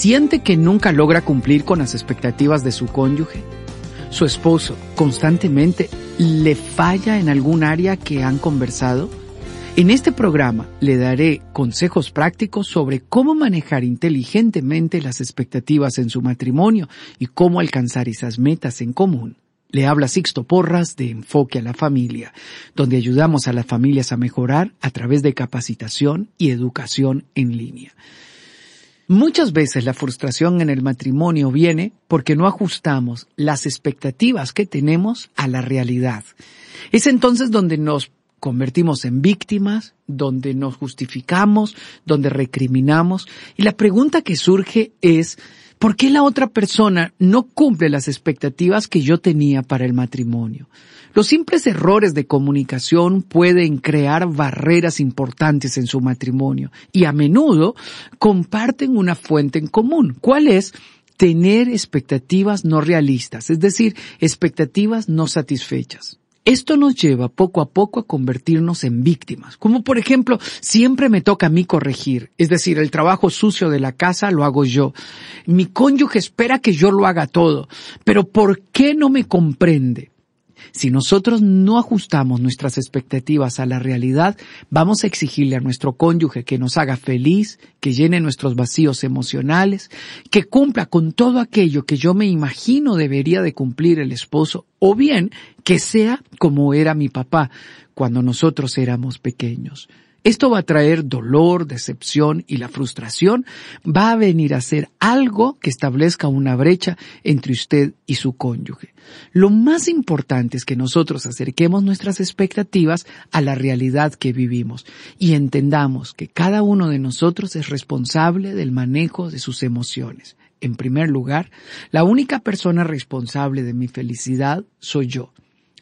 ¿Siente que nunca logra cumplir con las expectativas de su cónyuge? ¿Su esposo constantemente le falla en algún área que han conversado? En este programa le daré consejos prácticos sobre cómo manejar inteligentemente las expectativas en su matrimonio y cómo alcanzar esas metas en común. Le habla Sixto Porras de Enfoque a la Familia, donde ayudamos a las familias a mejorar a través de capacitación y educación en línea. Muchas veces la frustración en el matrimonio viene porque no ajustamos las expectativas que tenemos a la realidad. Es entonces donde nos convertimos en víctimas, donde nos justificamos, donde recriminamos. Y la pregunta que surge es, ¿por qué la otra persona no cumple las expectativas que yo tenía para el matrimonio? Los simples errores de comunicación pueden crear barreras importantes en su matrimonio y a menudo comparten una fuente en común. ¿Cuál es? Tener expectativas no realistas, es decir, expectativas no satisfechas. Esto nos lleva poco a poco a convertirnos en víctimas, como por ejemplo, siempre me toca a mí corregir, es decir, el trabajo sucio de la casa lo hago yo. Mi cónyuge espera que yo lo haga todo, pero ¿por qué no me comprende? Si nosotros no ajustamos nuestras expectativas a la realidad, vamos a exigirle a nuestro cónyuge que nos haga feliz, que llene nuestros vacíos emocionales, que cumpla con todo aquello que yo me imagino debería de cumplir el esposo, o bien que sea como era mi papá cuando nosotros éramos pequeños. Esto va a traer dolor, decepción y la frustración va a venir a ser algo que establezca una brecha entre usted y su cónyuge. Lo más importante es que nosotros acerquemos nuestras expectativas a la realidad que vivimos y entendamos que cada uno de nosotros es responsable del manejo de sus emociones. En primer lugar, la única persona responsable de mi felicidad soy yo.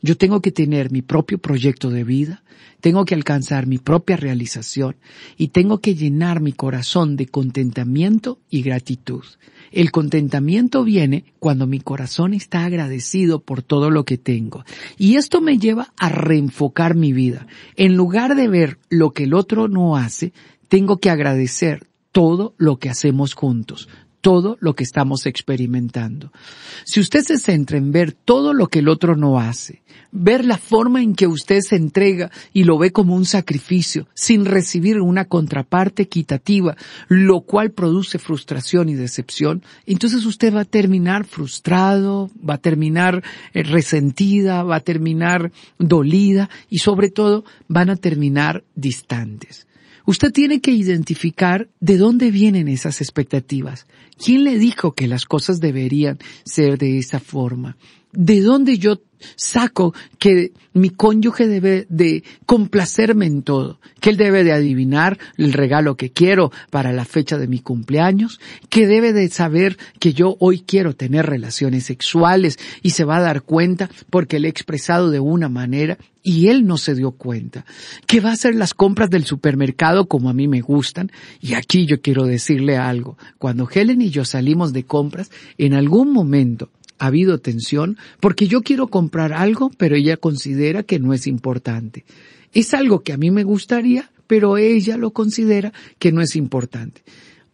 Yo tengo que tener mi propio proyecto de vida, tengo que alcanzar mi propia realización y tengo que llenar mi corazón de contentamiento y gratitud. El contentamiento viene cuando mi corazón está agradecido por todo lo que tengo. Y esto me lleva a reenfocar mi vida. En lugar de ver lo que el otro no hace, tengo que agradecer todo lo que hacemos juntos, todo lo que estamos experimentando. Si usted se centra en ver todo lo que el otro no hace, ver la forma en que usted se entrega y lo ve como un sacrificio, sin recibir una contraparte equitativa, lo cual produce frustración y decepción, entonces usted va a terminar frustrado, va a terminar eh, resentida, va a terminar dolida y sobre todo van a terminar distantes. Usted tiene que identificar de dónde vienen esas expectativas. ¿Quién le dijo que las cosas deberían ser de esa forma? ¿De dónde yo saco que mi cónyuge debe de complacerme en todo, que él debe de adivinar el regalo que quiero para la fecha de mi cumpleaños, que debe de saber que yo hoy quiero tener relaciones sexuales y se va a dar cuenta porque le he expresado de una manera y él no se dio cuenta, que va a hacer las compras del supermercado como a mí me gustan. Y aquí yo quiero decirle algo, cuando Helen y yo salimos de compras, en algún momento ha habido tensión porque yo quiero comprar algo, pero ella considera que no es importante. Es algo que a mí me gustaría, pero ella lo considera que no es importante.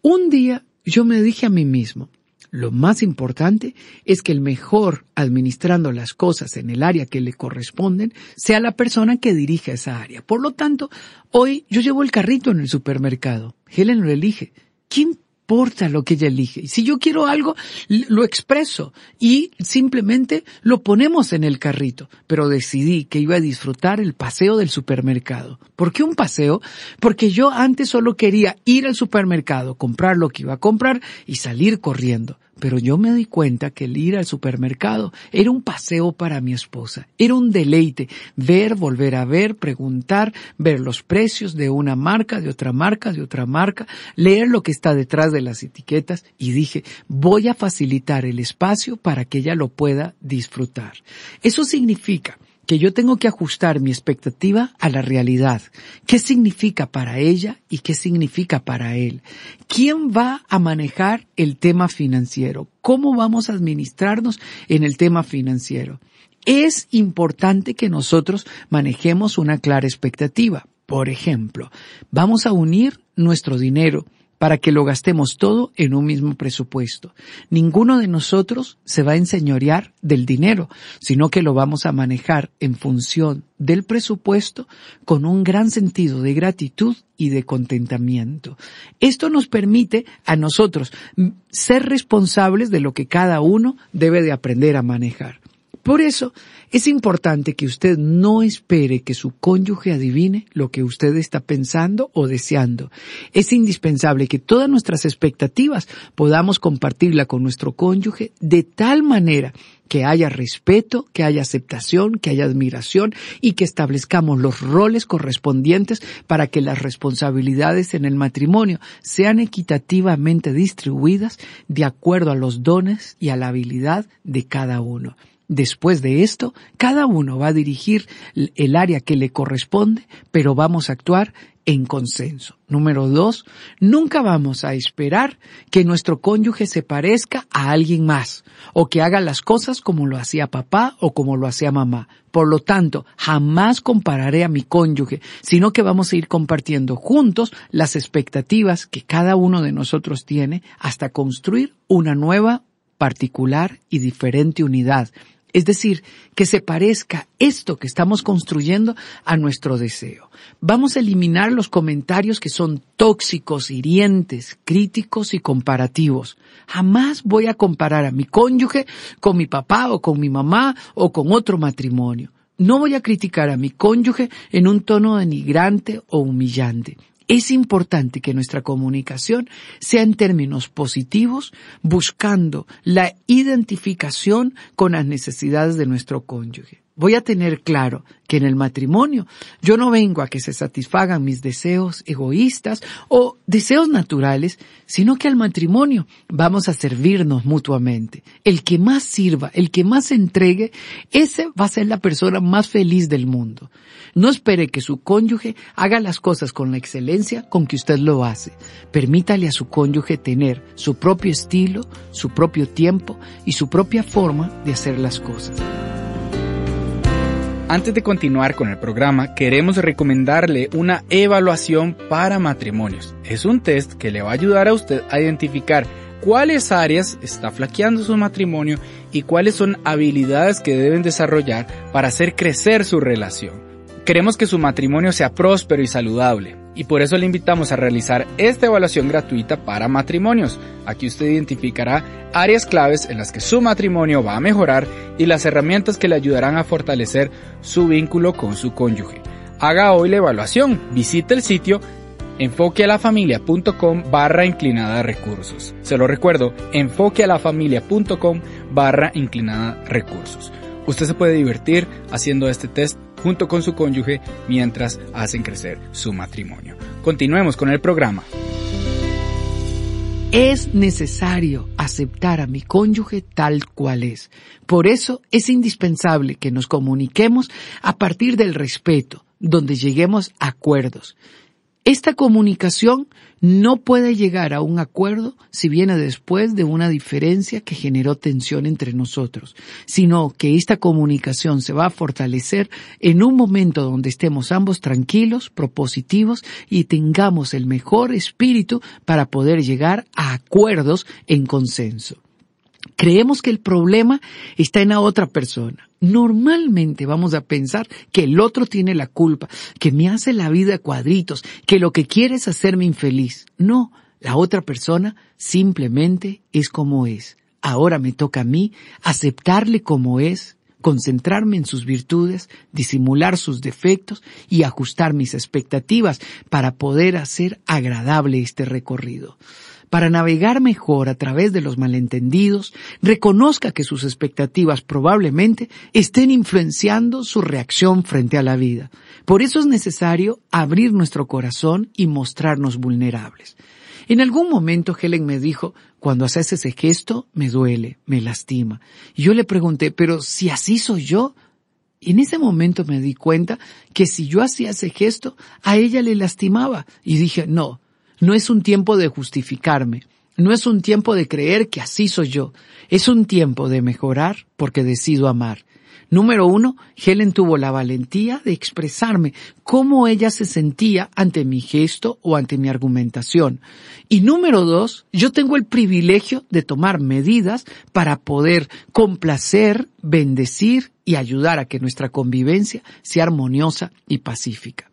Un día yo me dije a mí mismo, Lo más importante es que el mejor administrando las cosas en el área que le corresponden sea la persona que dirige esa área. Por lo tanto, hoy yo llevo el carrito en el supermercado. Helen lo elige. ¿Quién importa lo que ella elige. Y si yo quiero algo, lo expreso y simplemente lo ponemos en el carrito. Pero decidí que iba a disfrutar el paseo del supermercado. ¿Por qué un paseo? Porque yo antes solo quería ir al supermercado, comprar lo que iba a comprar y salir corriendo. Pero yo me di cuenta que el ir al supermercado era un paseo para mi esposa. Era un deleite ver, volver a ver, preguntar, ver los precios de una marca, de otra marca, de otra marca, leer lo que está detrás de las etiquetas y dije, voy a facilitar el espacio para que ella lo pueda disfrutar. Eso significa que yo tengo que ajustar mi expectativa a la realidad. ¿Qué significa para ella y qué significa para él? ¿Quién va a manejar el tema financiero? ¿Cómo vamos a administrarnos en el tema financiero? Es importante que nosotros manejemos una clara expectativa. Por ejemplo, vamos a unir nuestro dinero para que lo gastemos todo en un mismo presupuesto. Ninguno de nosotros se va a enseñorear del dinero, sino que lo vamos a manejar en función del presupuesto con un gran sentido de gratitud y de contentamiento. Esto nos permite a nosotros ser responsables de lo que cada uno debe de aprender a manejar. Por eso es importante que usted no espere que su cónyuge adivine lo que usted está pensando o deseando. Es indispensable que todas nuestras expectativas podamos compartirla con nuestro cónyuge de tal manera que haya respeto, que haya aceptación, que haya admiración y que establezcamos los roles correspondientes para que las responsabilidades en el matrimonio sean equitativamente distribuidas de acuerdo a los dones y a la habilidad de cada uno. Después de esto, cada uno va a dirigir el área que le corresponde, pero vamos a actuar en consenso. Número dos, nunca vamos a esperar que nuestro cónyuge se parezca a alguien más o que haga las cosas como lo hacía papá o como lo hacía mamá. Por lo tanto, jamás compararé a mi cónyuge, sino que vamos a ir compartiendo juntos las expectativas que cada uno de nosotros tiene hasta construir una nueva particular y diferente unidad es decir, que se parezca esto que estamos construyendo a nuestro deseo. Vamos a eliminar los comentarios que son tóxicos, hirientes, críticos y comparativos. Jamás voy a comparar a mi cónyuge con mi papá o con mi mamá o con otro matrimonio. No voy a criticar a mi cónyuge en un tono denigrante o humillante. Es importante que nuestra comunicación sea en términos positivos, buscando la identificación con las necesidades de nuestro cónyuge. Voy a tener claro que en el matrimonio yo no vengo a que se satisfagan mis deseos egoístas o deseos naturales, sino que al matrimonio vamos a servirnos mutuamente. El que más sirva, el que más entregue, ese va a ser la persona más feliz del mundo. No espere que su cónyuge haga las cosas con la excelencia con que usted lo hace. Permítale a su cónyuge tener su propio estilo, su propio tiempo y su propia forma de hacer las cosas. Antes de continuar con el programa, queremos recomendarle una evaluación para matrimonios. Es un test que le va a ayudar a usted a identificar cuáles áreas está flaqueando su matrimonio y cuáles son habilidades que deben desarrollar para hacer crecer su relación. Queremos que su matrimonio sea próspero y saludable y por eso le invitamos a realizar esta evaluación gratuita para matrimonios. Aquí usted identificará áreas claves en las que su matrimonio va a mejorar y las herramientas que le ayudarán a fortalecer su vínculo con su cónyuge. Haga hoy la evaluación, visite el sitio enfoquealafamilia.com barra inclinada recursos. Se lo recuerdo, enfoquealafamilia.com barra inclinada recursos. Usted se puede divertir haciendo este test junto con su cónyuge mientras hacen crecer su matrimonio. Continuemos con el programa. Es necesario aceptar a mi cónyuge tal cual es. Por eso es indispensable que nos comuniquemos a partir del respeto, donde lleguemos a acuerdos. Esta comunicación no puede llegar a un acuerdo si viene después de una diferencia que generó tensión entre nosotros, sino que esta comunicación se va a fortalecer en un momento donde estemos ambos tranquilos, propositivos y tengamos el mejor espíritu para poder llegar a acuerdos en consenso. Creemos que el problema está en la otra persona. Normalmente vamos a pensar que el otro tiene la culpa, que me hace la vida cuadritos, que lo que quiere es hacerme infeliz. No, la otra persona simplemente es como es. Ahora me toca a mí aceptarle como es, concentrarme en sus virtudes, disimular sus defectos y ajustar mis expectativas para poder hacer agradable este recorrido para navegar mejor a través de los malentendidos, reconozca que sus expectativas probablemente estén influenciando su reacción frente a la vida. Por eso es necesario abrir nuestro corazón y mostrarnos vulnerables. En algún momento Helen me dijo, cuando haces ese gesto, me duele, me lastima. Y yo le pregunté, pero si así soy yo, en ese momento me di cuenta que si yo hacía ese gesto, a ella le lastimaba. Y dije, no, no es un tiempo de justificarme, no es un tiempo de creer que así soy yo, es un tiempo de mejorar porque decido amar. Número uno, Helen tuvo la valentía de expresarme cómo ella se sentía ante mi gesto o ante mi argumentación. Y número dos, yo tengo el privilegio de tomar medidas para poder complacer, bendecir y ayudar a que nuestra convivencia sea armoniosa y pacífica.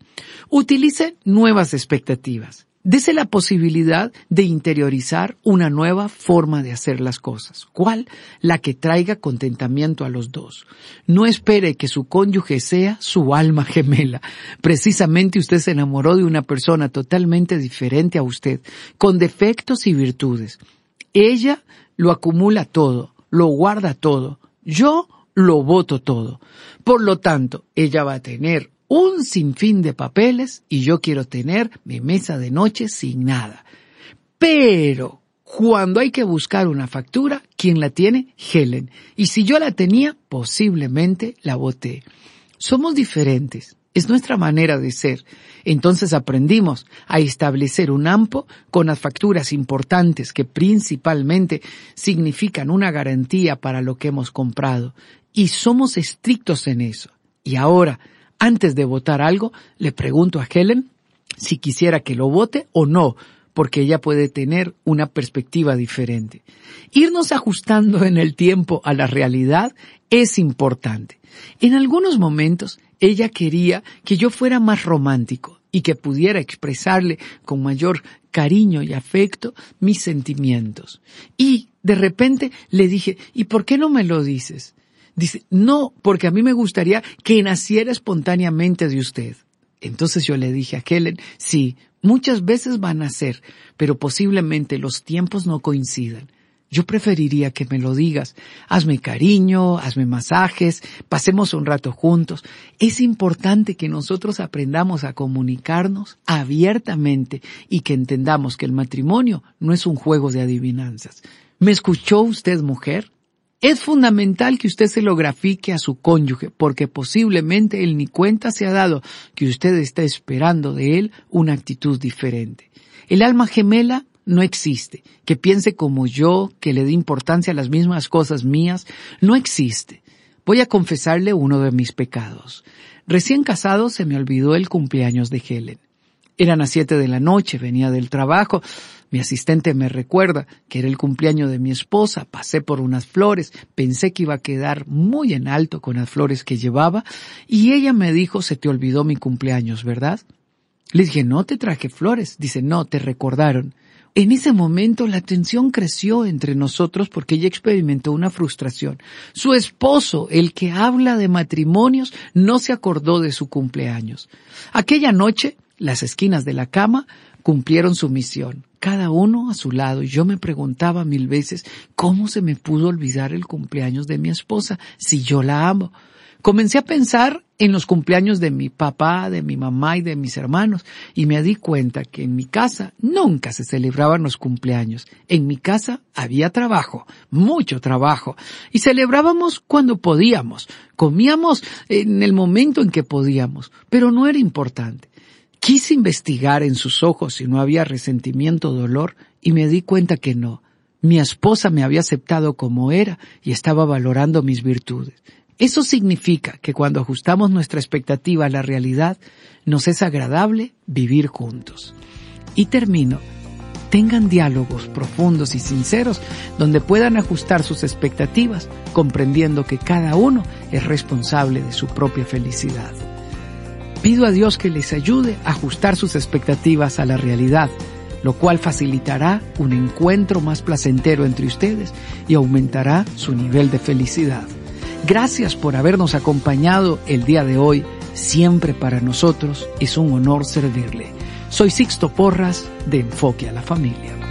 Utilice nuevas expectativas. Dese la posibilidad de interiorizar una nueva forma de hacer las cosas. ¿Cuál? La que traiga contentamiento a los dos. No espere que su cónyuge sea su alma gemela. Precisamente usted se enamoró de una persona totalmente diferente a usted, con defectos y virtudes. Ella lo acumula todo, lo guarda todo. Yo lo voto todo. Por lo tanto, ella va a tener un sinfín de papeles y yo quiero tener mi mesa de noche sin nada. Pero cuando hay que buscar una factura, ¿quién la tiene? Helen. Y si yo la tenía, posiblemente la voté. Somos diferentes. Es nuestra manera de ser. Entonces aprendimos a establecer un AMPO con las facturas importantes que principalmente significan una garantía para lo que hemos comprado. Y somos estrictos en eso. Y ahora, antes de votar algo, le pregunto a Helen si quisiera que lo vote o no, porque ella puede tener una perspectiva diferente. Irnos ajustando en el tiempo a la realidad es importante. En algunos momentos ella quería que yo fuera más romántico y que pudiera expresarle con mayor cariño y afecto mis sentimientos. Y de repente le dije, ¿y por qué no me lo dices? Dice, no, porque a mí me gustaría que naciera espontáneamente de usted. Entonces yo le dije a Helen, sí, muchas veces van a nacer, pero posiblemente los tiempos no coincidan. Yo preferiría que me lo digas. Hazme cariño, hazme masajes, pasemos un rato juntos. Es importante que nosotros aprendamos a comunicarnos abiertamente y que entendamos que el matrimonio no es un juego de adivinanzas. ¿Me escuchó usted, mujer? Es fundamental que usted se lo grafique a su cónyuge, porque posiblemente él ni cuenta se ha dado que usted está esperando de él una actitud diferente. El alma gemela no existe. Que piense como yo, que le dé importancia a las mismas cosas mías, no existe. Voy a confesarle uno de mis pecados. Recién casado se me olvidó el cumpleaños de Helen. Eran las siete de la noche, venía del trabajo. Mi asistente me recuerda que era el cumpleaños de mi esposa, pasé por unas flores, pensé que iba a quedar muy en alto con las flores que llevaba, y ella me dijo, se te olvidó mi cumpleaños, ¿verdad? Le dije, no te traje flores. Dice, no, te recordaron. En ese momento la tensión creció entre nosotros porque ella experimentó una frustración. Su esposo, el que habla de matrimonios, no se acordó de su cumpleaños. Aquella noche las esquinas de la cama cumplieron su misión, cada uno a su lado, yo me preguntaba mil veces cómo se me pudo olvidar el cumpleaños de mi esposa si yo la amo. Comencé a pensar en los cumpleaños de mi papá, de mi mamá y de mis hermanos, y me di cuenta que en mi casa nunca se celebraban los cumpleaños. En mi casa había trabajo, mucho trabajo, y celebrábamos cuando podíamos, comíamos en el momento en que podíamos, pero no era importante. Quise investigar en sus ojos si no había resentimiento o dolor y me di cuenta que no. Mi esposa me había aceptado como era y estaba valorando mis virtudes. Eso significa que cuando ajustamos nuestra expectativa a la realidad, nos es agradable vivir juntos. Y termino Tengan diálogos profundos y sinceros donde puedan ajustar sus expectativas, comprendiendo que cada uno es responsable de su propia felicidad. Pido a Dios que les ayude a ajustar sus expectativas a la realidad, lo cual facilitará un encuentro más placentero entre ustedes y aumentará su nivel de felicidad. Gracias por habernos acompañado el día de hoy. Siempre para nosotros es un honor servirle. Soy Sixto Porras de Enfoque a la Familia.